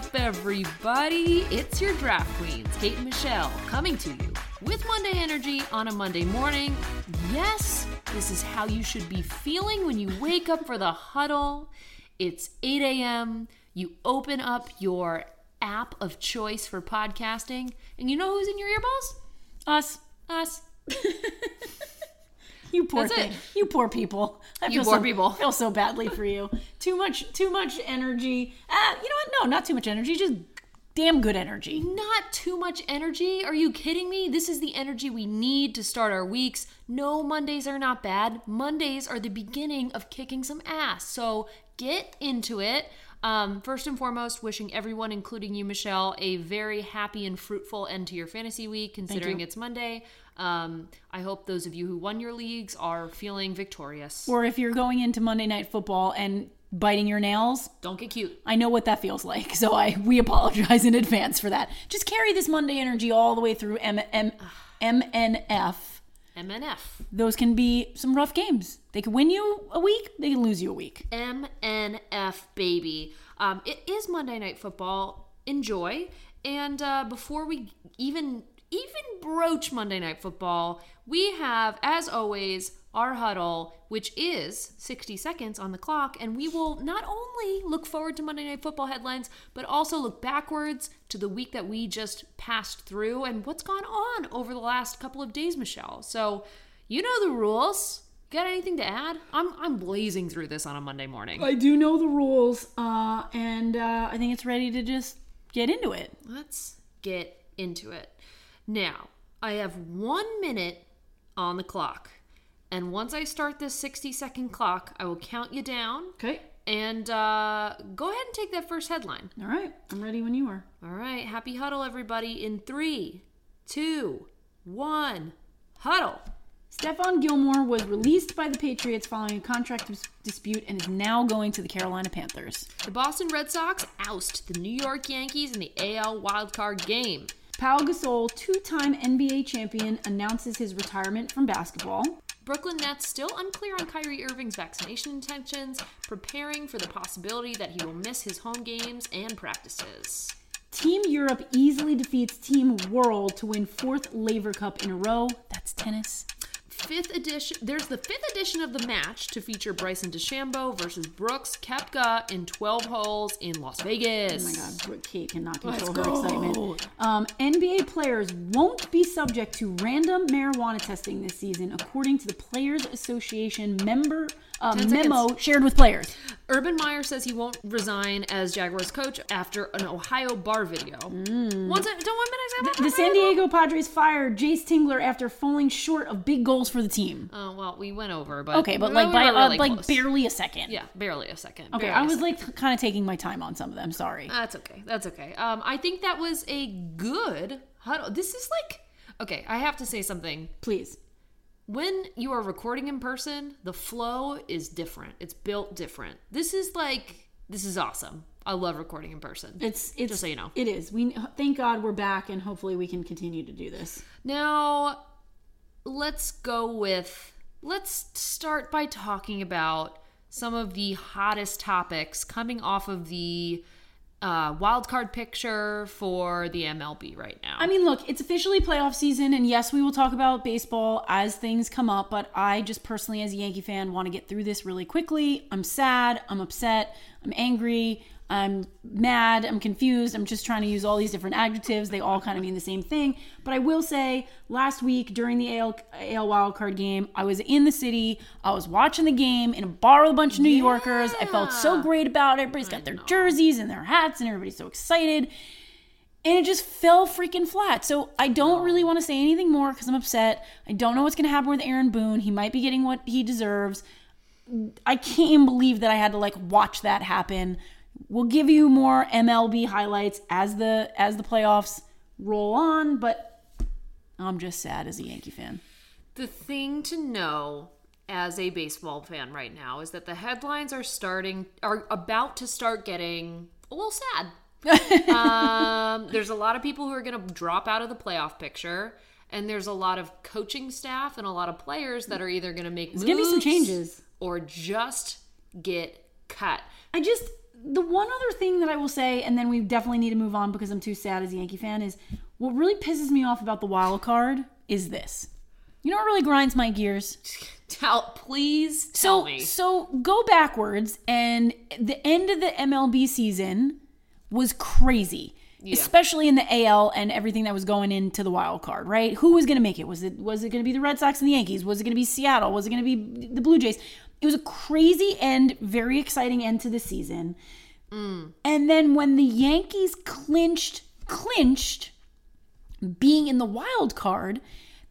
up, everybody? It's your draft queens, Kate and Michelle, coming to you with Monday Energy on a Monday morning. Yes, this is how you should be feeling when you wake up for the huddle. It's 8 a.m. You open up your app of choice for podcasting, and you know who's in your earballs? Us. Us. You poor That's thing. it. You poor people. I You feel poor so, people. feel so badly for you. Too much too much energy. Ah, you know what? No, not too much energy. Just damn good energy. Not too much energy. Are you kidding me? This is the energy we need to start our weeks. No, Mondays are not bad. Mondays are the beginning of kicking some ass. So get into it. Um, first and foremost, wishing everyone, including you, Michelle, a very happy and fruitful end to your fantasy week, considering it's Monday. Um, I hope those of you who won your leagues are feeling victorious. Or if you're going into Monday night football and biting your nails, Don't get cute. I know what that feels like. So I we apologize in advance for that. Just carry this Monday energy all the way through M- M- MNF. MNF. Those can be some rough games. They can win you a week, they can lose you a week. MNF baby. Um, it is Monday Night Football. Enjoy. And uh, before we even even broach Monday Night Football, we have, as always, our huddle, which is 60 seconds on the clock, and we will not only look forward to Monday Night Football headlines, but also look backwards to the week that we just passed through and what's gone on over the last couple of days, Michelle. So, you know the rules. Got anything to add? I'm I'm blazing through this on a Monday morning. I do know the rules, uh, and uh, I think it's ready to just get into it. Let's get into it. Now, I have one minute on the clock. And once I start this 60 second clock, I will count you down Okay. and uh, go ahead and take that first headline. All right. I'm ready when you are. All right, happy huddle, everybody, in three, two, one, huddle. Stephon Gilmore was released by the Patriots following a contract dis- dispute and is now going to the Carolina Panthers. The Boston Red Sox oust the New York Yankees in the AL wildcard game. Paul Gasol, two-time NBA champion, announces his retirement from basketball. Brooklyn Nets still unclear on Kyrie Irving's vaccination intentions, preparing for the possibility that he will miss his home games and practices. Team Europe easily defeats Team World to win fourth Laver Cup in a row. That's tennis. Fifth edition. There's the fifth edition of the match to feature Bryson DeChambeau versus Brooks Koepka in 12 holes in Las Vegas. Oh my God, Brooke Kate cannot Let's control her go. excitement. Um, NBA players won't be subject to random marijuana testing this season, according to the Players Association member uh, Ten memo shared with players. Urban Meyer says he won't resign as Jaguars coach after an Ohio bar video. Once I, don't one minute. Mm. The San Diego Padres fired Jayce Tingler after falling short of big goals for the team. Oh well, we went over, but Okay, but like were by really uh, like close. barely a second. Yeah, barely a second. Okay, barely I was like kind of taking my time on some of them. Sorry. That's okay. That's okay. Um, I think that was a good huddle. This is like, okay, I have to say something. Please. When you are recording in person, the flow is different. It's built different. This is like, this is awesome. I love recording in person. It's it's Just so you know. It is. We thank God we're back and hopefully we can continue to do this. Now, let's go with, let's start by talking about some of the hottest topics coming off of the uh, wild card picture for the MLB right now. I mean, look, it's officially playoff season, and yes, we will talk about baseball as things come up, but I just personally, as a Yankee fan, want to get through this really quickly. I'm sad, I'm upset, I'm angry, I'm mad, I'm confused. I'm just trying to use all these different adjectives. They all kind of mean the same thing. But I will say, last week during the AL, AL wildcard game, I was in the city. I was watching the game in a bar with a bunch of New Yorkers. I felt so great about it. Everybody's got their jerseys and their hats, and everybody's so excited and it just fell freaking flat. So I don't really want to say anything more because I'm upset. I don't know what's going to happen with Aaron Boone. He might be getting what he deserves. I can't even believe that I had to like watch that happen. We'll give you more MLB highlights as the as the playoffs roll on, but I'm just sad as a Yankee fan. The thing to know as a baseball fan right now is that the headlines are starting are about to start getting a little sad. um, there's a lot of people who are going to drop out of the playoff picture, and there's a lot of coaching staff and a lot of players that are either going to make There's gonna be some changes. or just get cut. I just the one other thing that I will say, and then we definitely need to move on because I'm too sad as a Yankee fan, is what really pisses me off about the wild card is this. You know what really grinds my gears? Tell, please tell So me. so go backwards and the end of the MLB season was crazy. Especially in the AL and everything that was going into the wild card, right? Who was going to make it? Was it was it going to be the Red Sox and the Yankees? Was it going to be Seattle? Was it going to be the Blue Jays? It was a crazy end, very exciting end to the season. And then when the Yankees clinched clinched being in the wild card,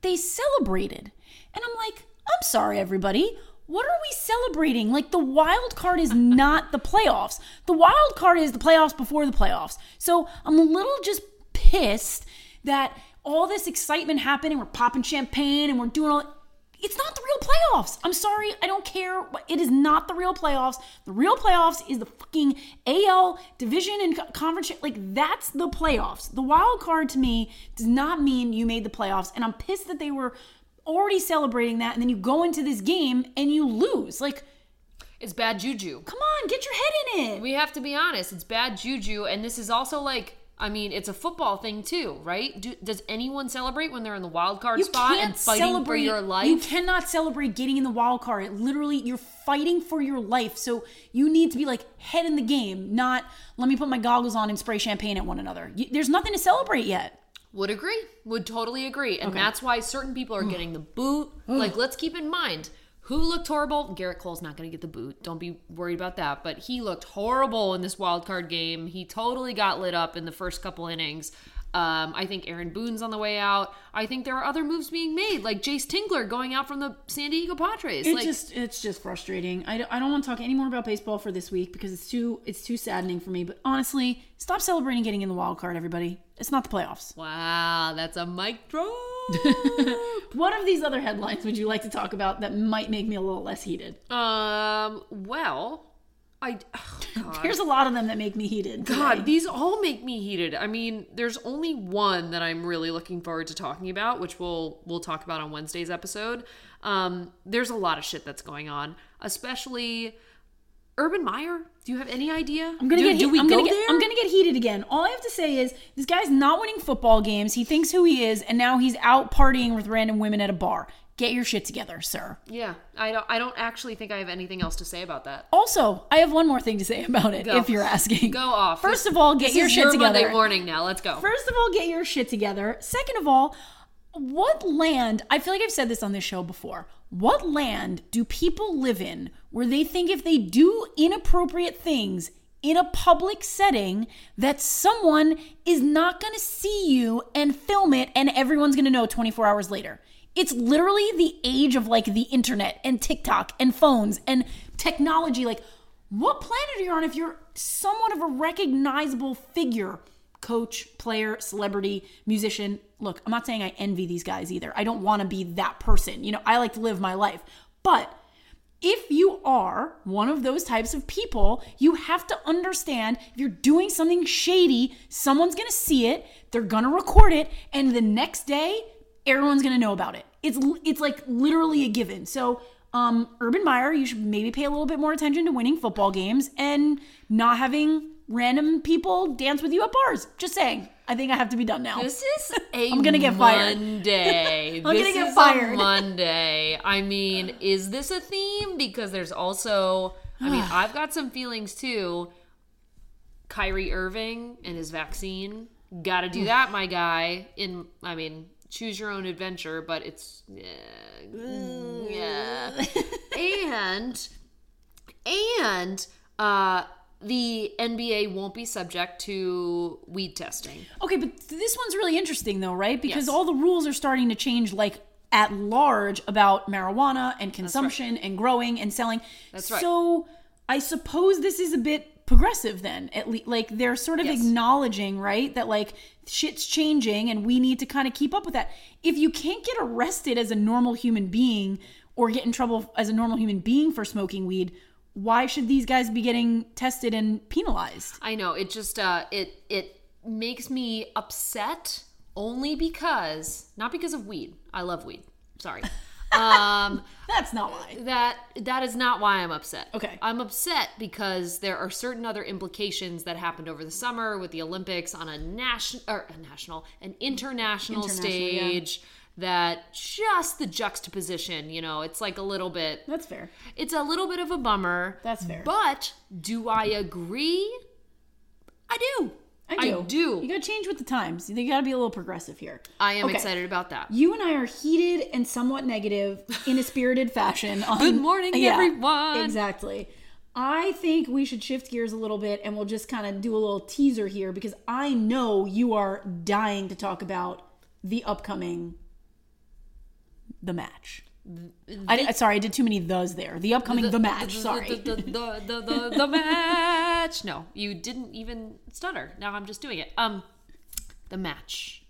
they celebrated. And I'm like, I'm sorry, everybody. What are we celebrating? Like, the wild card is not the playoffs. The wild card is the playoffs before the playoffs. So I'm a little just pissed that all this excitement happened and we're popping champagne and we're doing all. It's not the real playoffs. I'm sorry. I don't care. It is not the real playoffs. The real playoffs is the fucking AL division and conference. Like, that's the playoffs. The wild card to me does not mean you made the playoffs. And I'm pissed that they were already celebrating that. And then you go into this game and you lose. Like, It's bad juju. come on, get your head in it. We have to be honest. It's bad juju, and this is also like. I mean, it's a football thing too, right? Do, does anyone celebrate when they're in the wild card You spot and fighting for celebrate. your life? You cannot celebrate getting in the wild card. It literally, you're fighting for your life. So you need to be like head in the game, not let me put my goggles on and spray champagne at one another. You, there's nothing to celebrate yet. Would agree. Would totally agree. And that's why certain people are getting the boot. like, let's keep in mind who looked horrible. Gerrit Cole's not going to get the boot. Don't be worried about that. But he looked horrible in this wild card game. He totally got lit up in the first couple innings. Um, I think Aaron Boone's on the way out. I think there are other moves being made, like Jayce Tingler going out from the San Diego Padres. It's like, just it's just frustrating. I, don't- I don't want to talk any more about baseball for this week because it's too it's too saddening for me. But honestly, stop celebrating getting in the wild card, everybody. It's not the playoffs. wow, that's a mic drop. What of these other headlines would you like to talk about that might make me a little less heated? um, well, I. oh, There's a lot of them that make me heated. today. God, these all make me heated. I mean, there's only one that I'm really looking forward to talking about, which we'll we'll talk about on Wednesday's episode. Um, there's a lot of shit that's going on, especially Urban Meyer. Do you have any idea? I'm gonna do, get. Do we I'm go gonna get. there? I'm gonna get heated again. All I have to say is this guy's not winning football games. He thinks who he is, and now he's out partying with random women at a bar. Get your shit together, sir. yeah, I don't. I don't actually think I have anything else to say about that. Also, I have one more thing to say about it. Go. If you're asking, Go off. First of all, get this your shit your together. Monday morning now. Let's go. First of all, get your shit together. Second of all, what land, I feel like I've said this on this show before. What land do people live in where they think if they do inappropriate things in a public setting that someone is not going to see you and film it and everyone's going to know 24 hours later? It's literally the age of like the internet and TikTok and phones and technology. Like, what planet are you on if you're somewhat of a recognizable figure? Coach, player, celebrity, musician. Look, I'm not saying I envy these guys either. I don't want to be that person. You know, I like to live my life. But if you are one of those types of people, you have to understand if you're doing something shady, someone's gonna see it, they're gonna record it, and the next day, everyone's gonna know about it. It's it's like literally a given. So, um, Urban Meyer, you should maybe pay a little bit more attention to winning football games and not having random people dance with you at bars. Just saying. I think I have to be done now. This is a I'm gonna get fired. Monday. I'm gonna get is fired. A Monday. I mean, is this a theme? Because there's also, I mean, I've got some feelings too. Kyrie Irving and his vaccine. Got to do that, my guy. In, I mean, choose your own adventure, but it's yeah, yeah. and and uh the NBA won't be subject to weed testing. Okay, but this one's really interesting though, right? Because Yes. all the rules are starting to change like at large about marijuana and consumption and growing and selling. That's right. So I suppose this is a bit progressive then. At least like they're sort of Yes. acknowledging, right, that like shit's changing and we need to kind of keep up with that. If you can't get arrested as a normal human being or get in trouble as a normal human being for smoking weed, why should these guys be getting tested and penalized? I know it just uh it it makes me upset only because not because of weed. I love weed. Sorry. Um, That's not why. that that is not why I'm upset. Okay. I'm upset because there are certain other implications that happened over the summer with the Olympics on a national or a national, an international, International, yeah. stage. That just the juxtaposition, you know, it's like a little bit. That's fair. It's a little bit of a bummer. That's fair. But do I agree? I do. Do. Do. You gotta change with the times. You gotta be a little progressive here. I am Okay. excited about that. You and I are heated and somewhat negative in a spirited fashion. On, Good morning, everyone. Exactly. I think we should shift gears a little bit and we'll just kind of do a little teaser here because I know you are dying to talk about the upcoming the match. I, I- sorry, I did too many thes there. The upcoming the, match. the- sorry. The, the, the, the, the, the match. No, you didn't even stutter. Now I'm just doing it. Um, the match.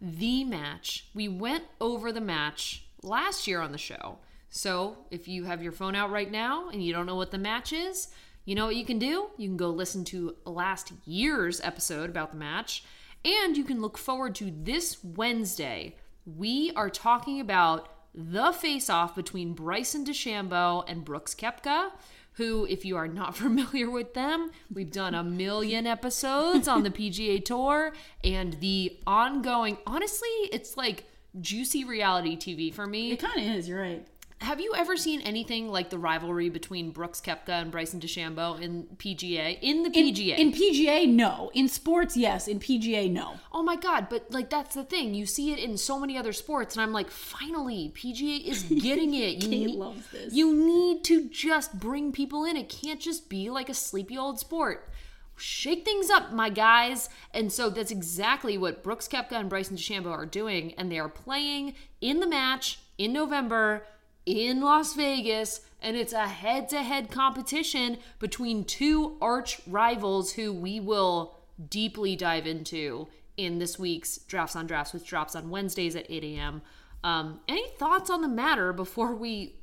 The match. We went over the match last year on the show. So if you have your phone out right now and you don't know what the match is, you know what you can do? You can go listen to last year's episode about the match, and you can look forward to this Wednesday. We are talking about the face off between Bryson DeChambeau and Brooks Koepka, who, if you are not familiar with them, we've done a million episodes on the PGA Tour and the ongoing, honestly, it's like juicy reality TV for me. it kind of is. You're right. Have you ever seen anything like the rivalry between Brooks Koepka and Bryson DeChambeau in PGA? In the PGA. In PGA, no. In sports, yes. In PGA, no. oh my god, but like that's the thing. You see it in so many other sports and I'm like, finally, PGA is getting it. You Kate need, loves this. You need to just bring people in. It can't just be like a sleepy old sport. Shake things up, my guys. And so that's exactly what Brooks Koepka and Bryson DeChambeau are doing. And they are playing in the match in November in Las Vegas. And it's a head to head competition between two arch rivals who we will deeply dive into in this week's Drafts on Drafts, which drops on Wednesdays at 8 a.m. Um, any thoughts on the matter before we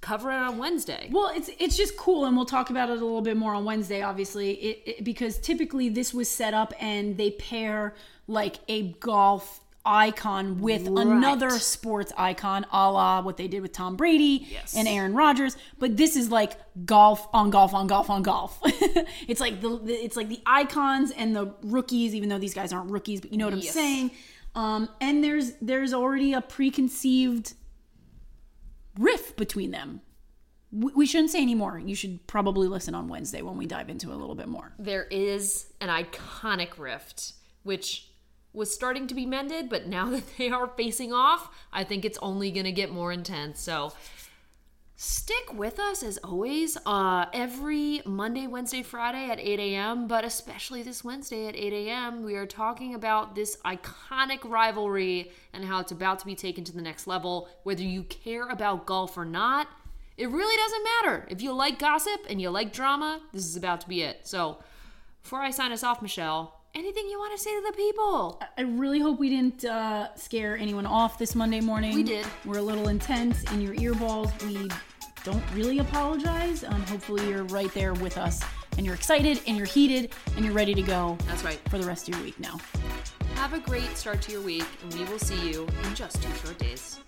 cover it on Wednesday? Well, it's it's just cool, and we'll talk about it a little bit more on Wednesday, obviously, it, it, because typically this was set up and they pair like a golf icon with another sports icon, a la what they did with Tom Brady Yes. and Aaron Rodgers. But this is like golf on golf on golf on golf. it's like the, the it's like the icons and the rookies, even though these guys aren't rookies, but you know what I'm Yes. saying. Um, and there's there's already a preconceived riff between them. We we shouldn't say anymore. You should probably listen on Wednesday when we dive into a little bit more. There is an iconic rift, which was starting to be mended, but now that they are facing off, I think it's only going to get more intense. So stick with us as always, uh, every Monday, Wednesday, Friday at 8 a.m., but especially this Wednesday at 8 a.m., we are talking about this iconic rivalry and how it's about to be taken to the next level. Whether you care about golf or not, it really doesn't matter. If you like gossip and you like drama, this is about to be it. So, before I sign us off, Michelle, anything you want to say to the people? I really hope we didn't uh, scare anyone off this Monday morning. We did. We're a little intense in your earballs. We don't really apologize. Um, hopefully, you're right there with us and you're excited and you're heated and you're ready to go That's right. for the rest of your week now. Have a great start to your week, and we will see you in just two short days.